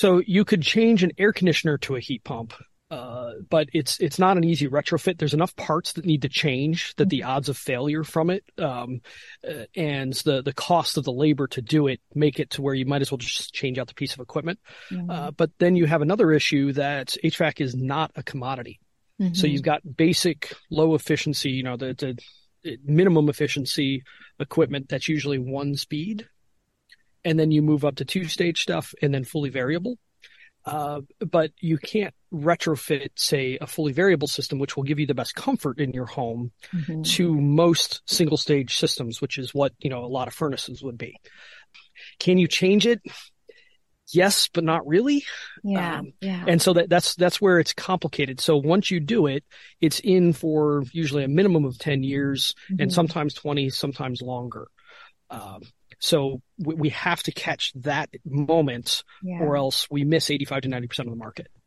So you could change an air conditioner to a heat pump. Uh, but it's it's not an easy retrofit. There's enough parts that need to change that the odds of failure from it um, uh, and the the cost of the labor to do it make it to where you might as well just change out the piece of equipment. Mm-hmm. Uh, but then you have another issue that HVAC is not a commodity. Mm-hmm. So you've got basic low efficiency, you know, the, the minimum efficiency equipment that's usually one speed, and then you move up to two stage stuff and then fully variable. Uh, but you can't retrofit, say, a fully variable system, which will give you the best comfort in your home, mm-hmm. to most single stage systems, which is what you know a lot of furnaces would be. Can you change it? Yes, but not really. Yeah, um, yeah. And so that that's that's where it's complicated. So once you do it, it's in for usually a minimum of ten years, mm-hmm. and sometimes twenty, sometimes longer. Um, so we, we have to catch that moment, yeah. or else we miss eighty-five to ninety percent of the market.